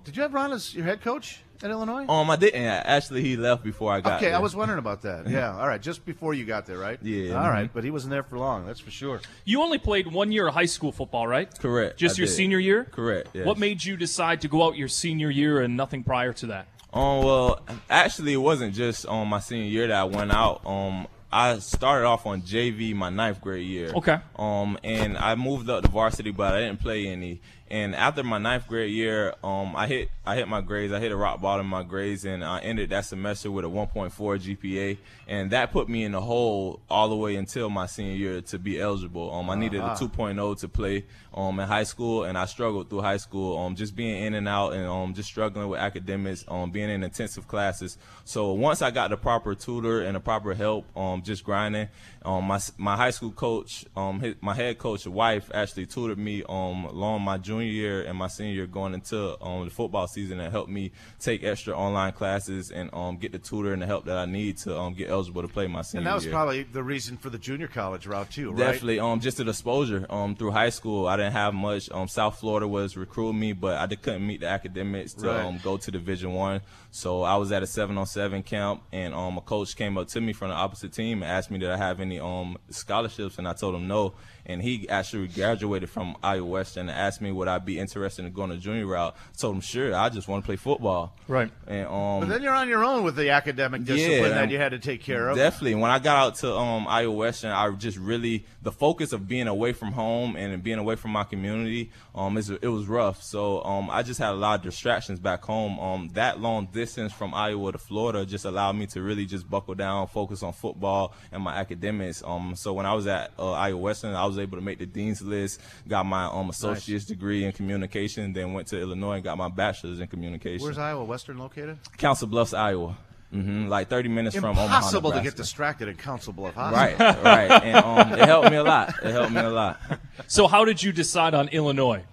Did you have Ron as your head coach at Illinois? Um, I didn't. Actually, he left before I got okay, there. I was wondering about that. Yeah, all right, just before you got there, right? Yeah, All right, mhm. but he wasn't there for long. That's for sure. You only played one year of high school football, right? Correct. Just I your did. senior year? Correct. Yes. What made you decide to go out your senior year and nothing prior to that? Um, well, actually, it wasn't just on my senior year that I went out. Um, I started off on JV my ninth grade year. Okay. Um, and I moved up to varsity, but I didn't play any. And after my ninth grade year, um, I hit I hit my grades. I hit a rock bottom in my grades, and I ended that semester with a 1.4 GPA, and that put me in the hole all the way until my senior year to be eligible. Um, I needed a Uh-huh. 2.0 to play um in high school, and I struggled through high school. Um, just being in and out, and um, just struggling with academics. Um, being in intensive classes. So once I got the proper tutor and the proper help, um, just grinding. Um, my my high school coach, um, his, my head coach, wife actually tutored me um along my junior year and my senior year going into um the football season and helped me take extra online classes and um get the tutor and the help that I need to um get eligible to play my senior And that was year. probably the reason for the junior college route too, right? Definitely, um, just the exposure. Um, through high school, I didn't have much. Um, South Florida was recruiting me, but I just couldn't meet the academics to Right. um, go to Division One. So I was at a seven on seven camp, and um, a coach came up to me from the opposite team and asked me did I have any um scholarships, and I told him no. And he actually graduated from Iowa Western and asked me would I be interested in going to junior route. I told him sure. I just want to play football. Right. And um, But then you're on your own with the academic discipline Yeah, that you had to take care of. Definitely. When I got out to um, Iowa Western, I just really the focus of being away from home and being away from my community. Um, is it was rough. So um, I just had a lot of distractions back home. Um, that long distance from Iowa to Florida just allowed me to really just buckle down, focus on football and my academics. Um, so when I was at uh, Iowa Western, I was able to make the dean's list, got my um associate's degree in communication, then went to Illinois and got my bachelor's in communication. Where's Iowa Western located? Council Bluffs, Iowa. hmm Like 30 minutes from Omaha, Impossible to get distracted in Council Bluff High. Right, right. And um, it helped me a lot. It helped me a lot. So how did you decide on Illinois?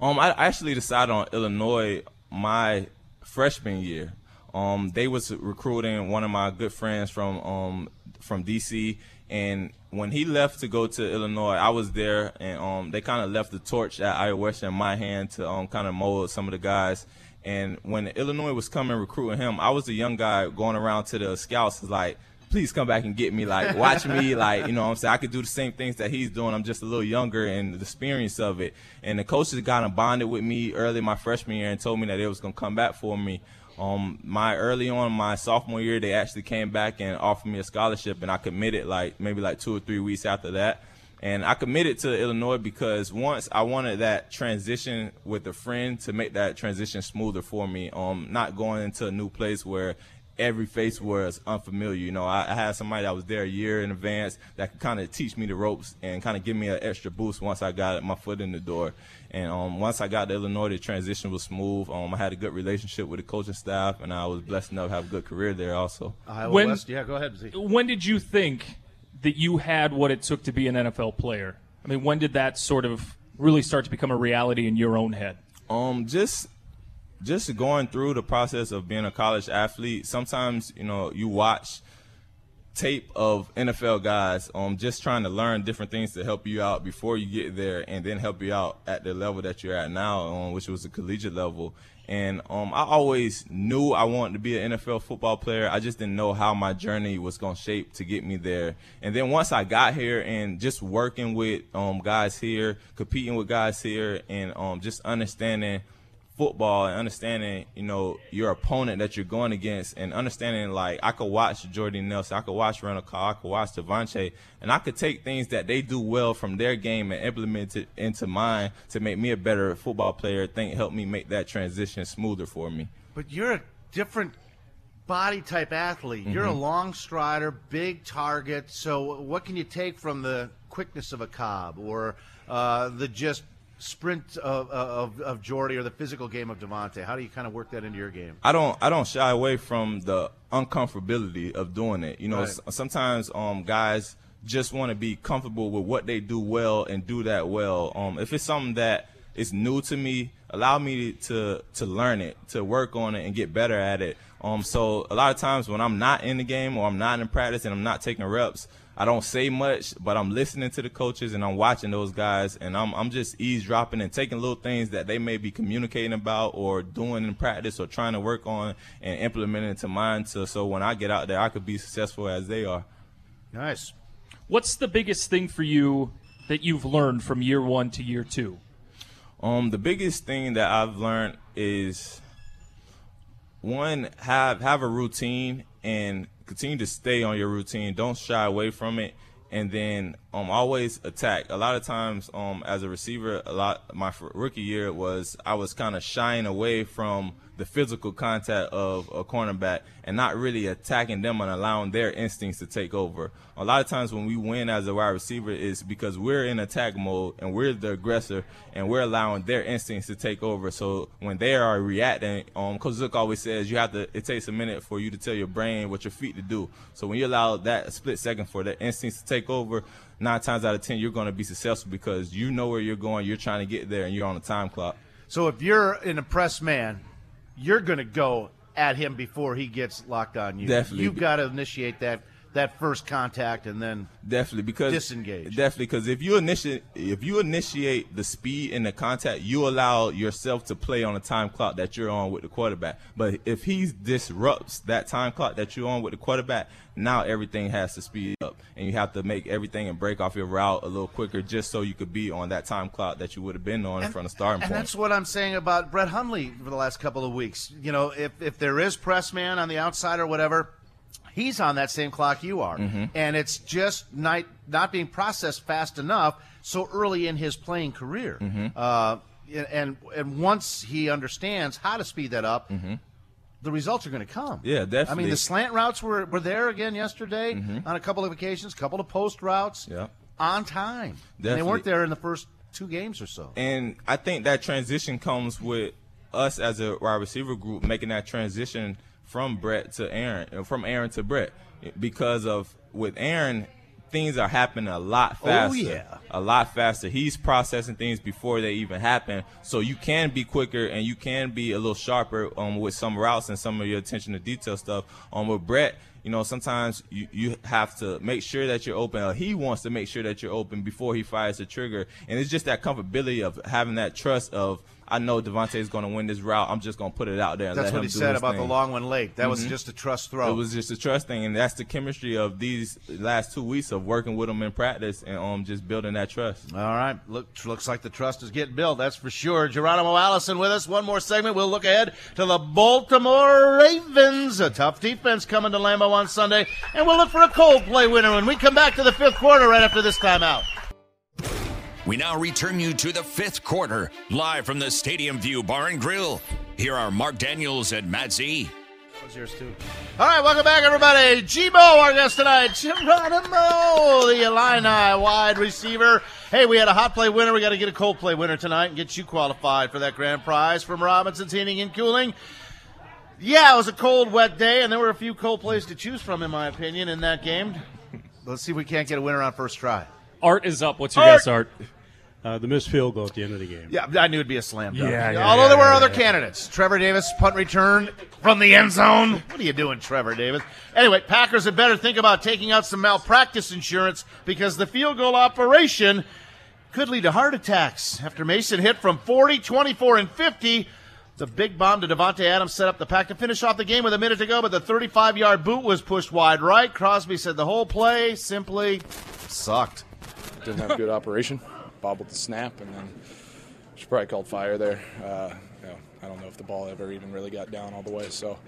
Um, I actually decided on Illinois my freshman year. Um, they was recruiting one of my good friends from um from DC, and when he left to go to Illinois, I was there, and um they kind of left the torch at Iowa Western in my hand to um kind of mold some of the guys. And when Illinois was coming recruiting him, I was a young guy going around to the scouts like, please come back and get me. Like, watch me. Like, you know what I'm saying? I could do the same things that he's doing. I'm just a little younger and the experience of it. And the coaches kind of bonded with me early my freshman year and told me that they was going to come back for me. Um, my early on my sophomore year, they actually came back and offered me a scholarship, and I committed like maybe like two or three weeks after that. And I committed to Illinois because once I wanted that transition with a friend to make that transition smoother for me. Um, not going into a new place where every face was unfamiliar. You know, I, I had somebody that was there a year in advance that could kind of teach me the ropes and kind of give me an extra boost once I got my foot in the door. And um, once I got to Illinois, the transition was smooth. Um, I had a good relationship with the coaching staff, and I was blessed enough to have a good career there also. Iowa When- West. Yeah, go ahead. Z. When did you think that you had what it took to be an NFL player? I mean, when did that sort of really start to become a reality in your own head? Um, just just going through the process of being a college athlete. Sometimes you know you watch tape of NFL guys, um, just trying to learn different things to help you out before you get there, and then help you out at the level that you're at now, um, which was the collegiate level. And um, I always knew I wanted to be an NFL football player. I just didn't know how my journey was going to shape to get me there. And then once I got here and just working with um, guys here, competing with guys here, and um, just understanding football and understanding, you know, your opponent that you're going against and understanding like I could watch Jordan Nelson, I could watch Randall Carr, I could watch Davante, and I could take things that they do well from their game and implement it into mine to make me a better football player. Think help me make that transition smoother for me. But you're a different body type athlete. You're a Mhm. long strider, big target. So what can you take from the quickness of a Cobb or uh, the just sprint of, of, of Jordy or the physical game of Davante? How do you kind of work that into your game? I don't I don't shy away from the uncomfortability of doing it. You know, Right. s- sometimes um guys just want to be comfortable with what they do well and do that well. Um if it's something that is new to me, allow me to to learn it, to work on it and get better at it. Um so a lot of times when I'm not in the game or I'm not in practice and I'm not taking reps, I don't say much, but I'm listening to the coaches and I'm watching those guys and I'm I'm just eavesdropping and taking little things that they may be communicating about or doing in practice or trying to work on and implementing it to mine to so when I get out there I could be successful as they are. Nice. What's the biggest thing for you that you've learned from year one to year two? Um, the biggest thing that I've learned is one have have a routine and continue to stay on your routine. Don't shy away from it. And then um, always attack. A lot of times, um, as a receiver, a lot my rookie year was I was kind of shying away from the physical contact of a cornerback and not really attacking them and allowing their instincts to take over. A lot of times when we win as a wide receiver is because we're in attack mode and we're the aggressor and we're allowing their instincts to take over. So when they are reacting, um, Coach Zook always says you have to. It takes a minute for you to tell your brain what your feet to do. So when you allow that split second for their instincts to take over, nine times out of ten you're going to be successful because you know where you're going. You're trying to get there and you're on a time clock. So if you're an impressed man, you're going to go at him before he gets locked on you. Definitely. You've got to initiate that that first contact and then definitely because disengage. Definitely because if you initiate if you initiate the speed and the contact, you allow yourself to play on the time clock that you're on with the quarterback. But if he disrupts that time clock that you're on with the quarterback, now everything has to speed up, and you have to make everything and break off your route a little quicker just so you could be on that time clock that you would have been on and, from the starting and point. that's what I'm saying about Brett Hundley for the last couple of weeks. You know, if if there is press man on the outside or whatever he's on that same clock you are, mm-hmm. and it's just not not being processed fast enough so early in his playing career. Mm-hmm. Uh, and and once he understands how to speed that up. Mm-hmm. The results are going to come. Yeah, definitely. I mean, the slant routes were, were there again yesterday Mm-hmm. on a couple of occasions, a couple of post routes Yeah. on time. And they weren't there in the first two games or so. And I think that transition comes with us as a wide receiver group making that transition from Brett to Aaron, uh, from Aaron to Brett, because of with Aaron, things are happening a lot faster. Oh, yeah. a lot faster. He's processing things before they even happen, so you can be quicker and you can be a little sharper um, with some routes and some of your attention to detail stuff. Um, with Brett, you know, sometimes you, you have to make sure that you're open. Or he wants to make sure that you're open before he fires the trigger, and it's just that comfortability of having that trust of I know Davante is going to win this route. I'm just going to put it out there. And That's let what him he do said about thing. the one Lake. That was Mhm. just a trust throw. It was just a trust thing, and that's the chemistry of these last two weeks of working with him in practice and um just building that trust. All right. Look, looks like the trust is getting built. That's for sure. Geronimo Allison with us. One more segment. We'll look ahead to the Baltimore Ravens. A tough defense coming to Lambeau on Sunday. And we'll look for a cold play winner when we come back to the fifth quarter right after this timeout. We now return you to the fifth quarter, live from the Stadium View Bar and Grill. Here are Mark Daniels and Matt Z. That was yours too. All right, welcome back, everybody. Gbo, our guest tonight. Geronimo, the Illini wide receiver. Hey, we had a hot play winner. We got to get a cold play winner tonight and get you qualified for that grand prize from Robinson's Heating and Cooling. Yeah, it was a cold, wet day, and there were a few cold plays to choose from, in my opinion, in that game. Let's see if we can't get a winner on first try. Art is up. What's your Art! guess, Art? Uh, the missed field goal at the end of the game. Yeah, I knew it'd be a slam dunk. Yeah, yeah, Although yeah, there were yeah, other yeah. candidates. Trevor Davis, punt return from the end zone. What are you doing, Trevor Davis? Anyway, Packers had better think about taking out some malpractice insurance because the field goal operation could lead to heart attacks. After Mason hit from 40, 24, and 50, the big bomb to Davante Adams set up the pack to finish off the game with a minute to go, but the 35 yard boot was pushed wide right. Crosby said the whole play simply sucked. didn't have a good operation, bobbled the snap, and then she probably called fire there. Uh, you know, I don't know if the ball ever even really got down all the way. So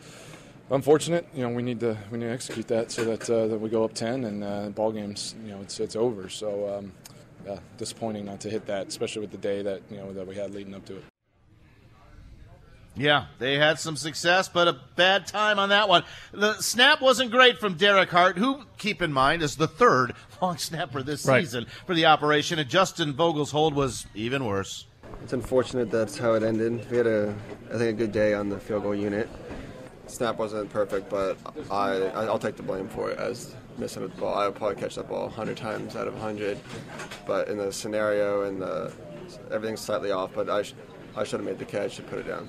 unfortunate. You know, we need to we need to execute that so that uh, that we go up ten and uh, ball games. You know, it's it's over. So um, yeah, disappointing not to hit that, especially with the day that you know that we had leading up to it. Yeah, they had some success, but a bad time on that one. The snap wasn't great from Derek Hart, who, keep in mind, is the third long snapper this Right. season for the operation, and Justin Vogel's hold was even worse. It's unfortunate that's how it ended. We had a, I think, a good day on the field goal unit. Snap wasn't perfect, but I, I- I'll take the blame for it as missing the ball. I would probably catch that ball 100 times out of 100, but in the scenario and the everything's slightly off. But I, sh- I should have made the catch and put it down.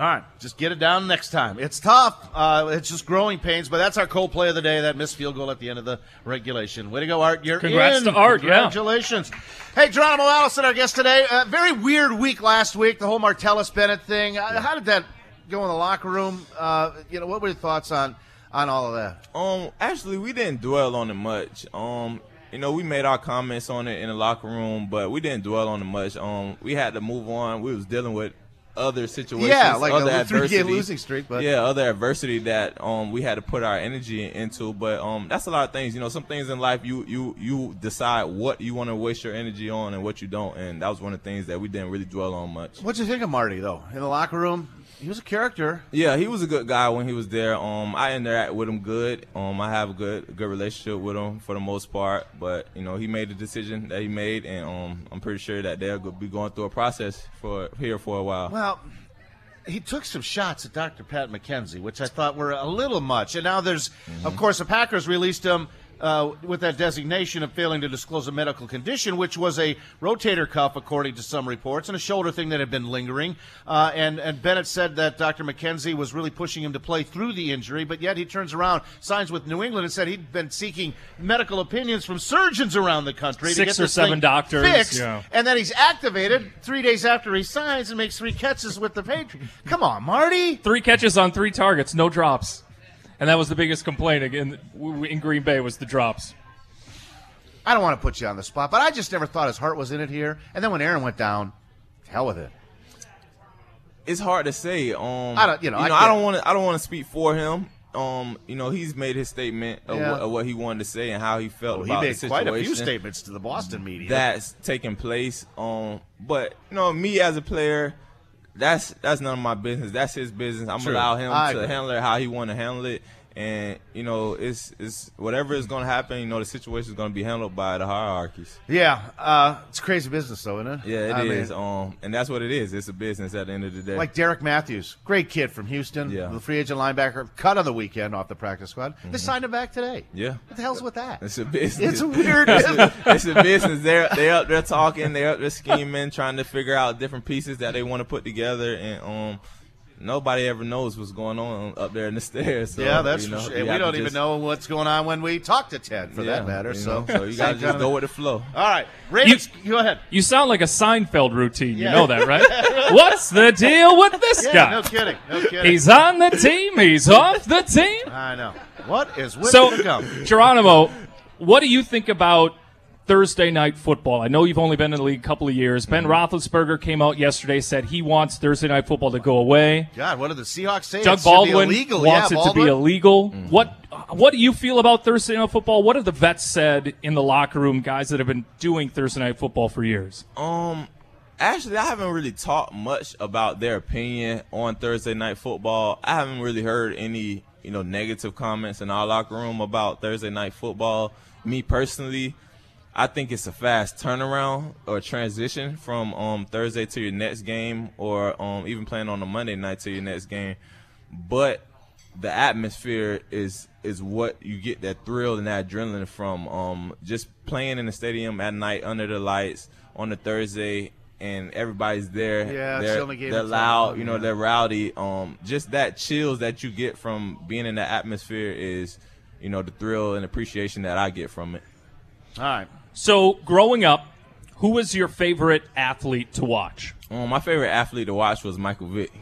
All right, just get it down next time. It's tough. Uh, it's just growing pains, but that's our cold play of the day. That missed field goal at the end of the regulation. Way to go, Art! You're Congrats in. to Art, yeah. Congratulations. Hey, Geronimo Allison, our guest today. Uh, very weird week last week. The whole Martellus Bennett thing. Uh, how did that go in the locker room? Uh, you know, what were your thoughts on on all of that? Um, actually, we didn't dwell on it much. Um, you know, we made our comments on it in the locker room, but we didn't dwell on it much. Um, we had to move on. We was dealing with other situations, Yeah, like a other lo- three-game adversity, losing streak, but- yeah, other adversity that um we had to put our energy into. But um that's a lot of things. You know, some things in life you you you decide what you want to waste your energy on and what you don't, and that was one of the things that we didn't really dwell on much. What'd you think of Marty though in the locker room? He was a character. Yeah, he was a good guy when he was there. Um, I interact with him good. Um, I have a good good relationship with him for the most part. But you know, he made the decision that he made, and um, I'm pretty sure that they'll be going through a process for here for a while. Well, he took some shots at Dr. Pat McKenzie, which I thought were a little much. And now there's, of course, the Packers released him uh, with that designation of failing to disclose a medical condition, which was a rotator cuff, according to some reports, and a shoulder thing that had been lingering. Uh, and, and Bennett said that Dr. McKenzie was really pushing him to play through the injury, but yet he turns around, signs with New England, and said he'd been seeking medical opinions from surgeons around the country to Six or seven doctors, fixed. yeah. And then he's activated three days after he signs and makes three catches with the Patriots. Come on, Marty. Three catches on three targets, no drops, and that was the biggest complaint again in Green Bay was the drops. I don't want to put you on the spot, but I just never thought his heart was in it here. And then when Aaron went down, hell with it. it's hard to say. Um, I don't- you know, I I, don't want to. I don't want to speak for him. Um, you know, he's made his statement of, Yeah. what, of what he wanted to say and how he felt Well, he made the quite a few statements to the Boston media. that's taking place. Um, but you know, me as a player, that's that's none of my business. That's his business. I'm True. allow him I to agree. handle it how he want to handle it. And you know, it's it's whatever is going to happen. You know, the situation is going to be handled by the hierarchies. yeah, uh, it's crazy business, though, isn't it? Yeah, it is. I mean, Um, and that's what it is. It's a business at the end of the day. like Derek Matthews, great kid from Houston, Yeah. the free agent linebacker, cut on the weekend off the practice squad. They signed him back today. yeah. What the hell's with that? It's a business. It's a weird it's, a, it's a business. They're they up there talking. They're up there scheming, trying to figure out different pieces that they want to put together, and um, nobody ever knows what's going on up there in the stairs. So, yeah, that's you know, for sure. you And we don't to even just- know what's going on when we talk to Ted, for Yeah, that matter. you So, know, so you gotta Same just kind go with the flow. All right, Ravens, go ahead. You sound like a Seinfeld routine. You know that, right? What's the deal with this Yeah, guy? no kidding, no kidding. He's on the team. He's off the team. I know. What is with So, the gum? Geronimo, what do you think about Thursday night football? I know you've only been in the league a couple of years. Ben Mm-hmm. Roethlisberger came out yesterday, said he wants Thursday night football to go away. God, what did the Seahawks say? Doug It should be Baldwin illegal. wants yeah, it to be Baldwin? illegal. What What do you feel about Thursday night football? What have the vets said in the locker room, guys that have been doing Thursday night football for years? Um, actually, I haven't really talked much about their opinion on Thursday night football. I haven't really heard any, you know, negative comments in our locker room about Thursday night football. Me personally, I think it's a fast turnaround or transition from um, Thursday to your next game, or um, even playing on a Monday night to your next game. But the atmosphere is is what you get that thrill and that adrenaline from. Um, just playing in the stadium at night under the lights on a Thursday, and everybody's there. Yeah, they're, they're loud. You know, yeah. they're rowdy. Um, just that chills that you get from being in the atmosphere is, you know, the thrill and appreciation that I get from it. All right. So, growing up, who was your favorite athlete to watch? Um, my favorite athlete to watch was Michael Vick.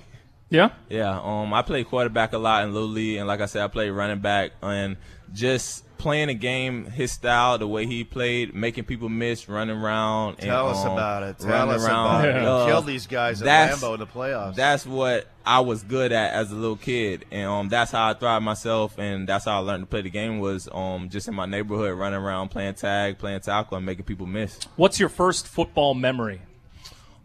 Yeah? Yeah, um, I played quarterback a lot in Little League, and like I said, I played running back, and just playing a game, his style, the way he played, making people miss, running around. Tell and, us um, about it. Tell us around. about it. He Uh, killed these guys at that's- Lambeau in the playoffs. That's what I was good at as a little kid, and um, that's how I thrived myself, and that's how I learned to play the game was um, just in my neighborhood, running around, playing tag, playing tackle, and making people miss. What's your first football memory?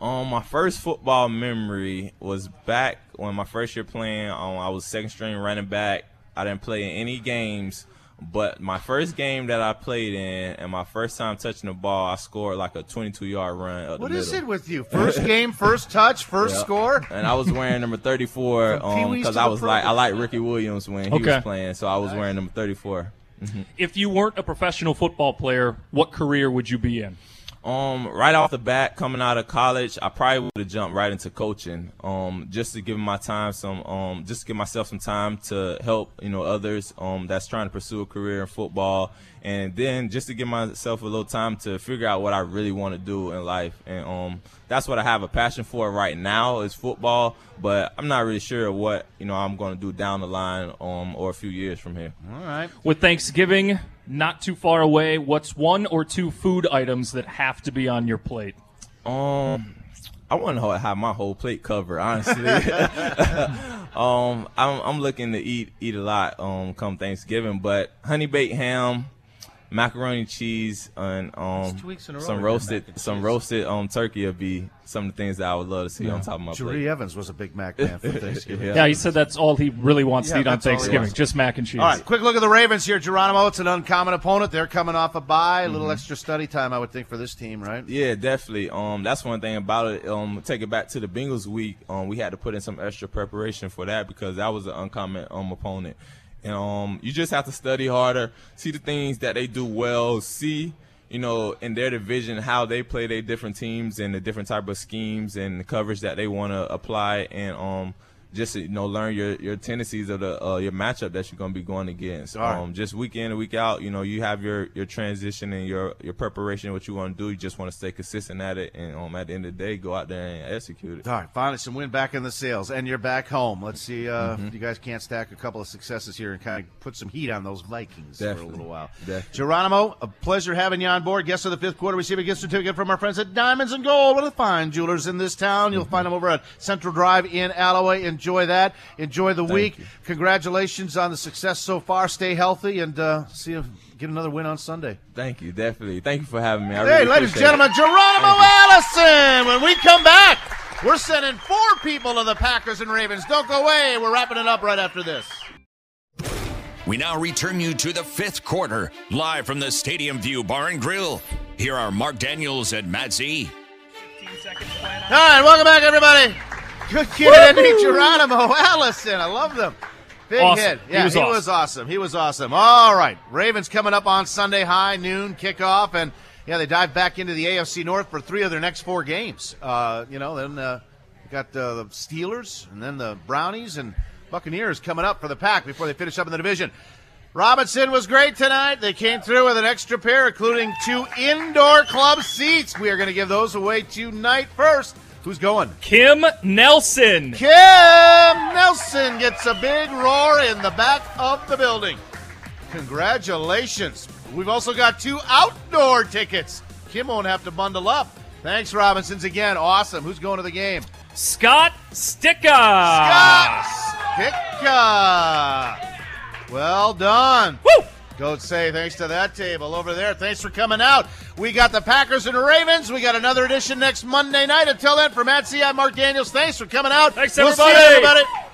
Um, my first football memory was back when my first year playing. Um, I was second string running back. I didn't play in any games, but my first game that I played in, and my first time touching the ball, I scored like a 22 yard run. Up What the is it with you? First game, first touch, first Yeah. score. And I was wearing number 34 From because to I was pro. like I like Ricky Williams when he Okay. was playing, so I was wearing number 34. If you weren't a professional football player, what career would you be in? Um, right off the bat, coming out of college, I probably would have jumped right into coaching. Um, just to give my time some, um, just to give myself some time to help, you know, others, um, that's trying to pursue a career in football, and then just to give myself a little time to figure out what I really want to do in life, and um, that's what I have a passion for right now is football. But I'm not really sure what you know I'm going to do down the line, um, or a few years from here. All right. With Thanksgiving not too far away, what's one or two food items that have to be on your plate? Um, I want to have my whole plate covered, honestly. um, I'm, I'm looking to eat eat a lot um, come Thanksgiving, but honey baked ham, macaroni cheese, and um, some roasted some roasted um turkey would be some of the things that I would love to see on top of my Jahri plate. Evans was a big Mac man for Thanksgiving. Yeah. he said that's all he really wants Yeah, to eat on that's all he Thanksgiving, just mac and cheese. All right, quick look at the Ravens here, Geronimo. It's an uncommon opponent. They're coming off a bye. A little Mhm. extra study time, I would think, for this team, right? Yeah, definitely. Um, that's one thing about it. Um, take it back to the Bengals week. Um, we had to put in some extra preparation for that because that was an uncommon um opponent. And um, you just have to study harder, see the things that they do well, see you know in their division how they play their different teams and the different type of schemes and the coverage that they want to apply, and um. Just you know, learn your, your tendencies of the uh, your matchup that you're going to be going against. Right. Um, just week in and week out, you know, you have your, your transition and your, your preparation, what you want to do. You just want to stay consistent at it, and um, at the end of the day, go out there and execute it. All right, finally some win back in the sails, and you're back home. Let's see uh, Mhm. if you guys can't stack a couple of successes here and kind of put some heat on those Vikings for a little while. Definitely. Geronimo, a pleasure having you on board. Guest of the fifth quarter, receive a gift certificate from our friends at Diamonds and Gold, one of the fine jewelers in this town. You'll find them over at Central Drive in Allouez. Enjoy that. Enjoy the Thank week. you. Congratulations on the success so far. Stay healthy and uh, see you get another win on Sunday. Thank you, definitely. Thank you for having me. I Hey, really ladies and gentlemen, it. Geronimo Allison. When we come back, we're sending four people to the Packers and Ravens. Don't go away. We're wrapping it up right after this. We now return you to the fifth quarter, live from the Stadium View Bar and Grill. Here are Mark Daniels and Matt Z. All right, welcome back, everybody. Good kid, Andy Geronimo Allison. I love them. Big Awesome. hit. He Yeah, was he awesome. was awesome. He was awesome. All right, Ravens coming up on Sunday, high noon kickoff, and yeah, they dive back into the AFC North for three of their next four games. Uh, you know, then uh, got uh, the Steelers, and then the Brownies and Buccaneers coming up for the pack before they finish up in the division. Robinson was great tonight. They came through with an extra pair, including two indoor club seats. We are going to give those away tonight. First, who's going? Kim Nelson. Kim Nelson gets a big roar in the back of the building. Congratulations. We've also got two outdoor tickets. Kim won't have to bundle up. Thanks, Robinsons, again. Awesome. Who's going to the game? Scott Sticka. Scott Sticka. Well done. Woo! Go say thanks to that table over there. Thanks for coming out. We got the Packers and Ravens. We got another edition next Monday night. Until then, for Matt C, I'm Mark Daniels. Thanks for coming out. Thanks, We'll see you, everybody. everybody.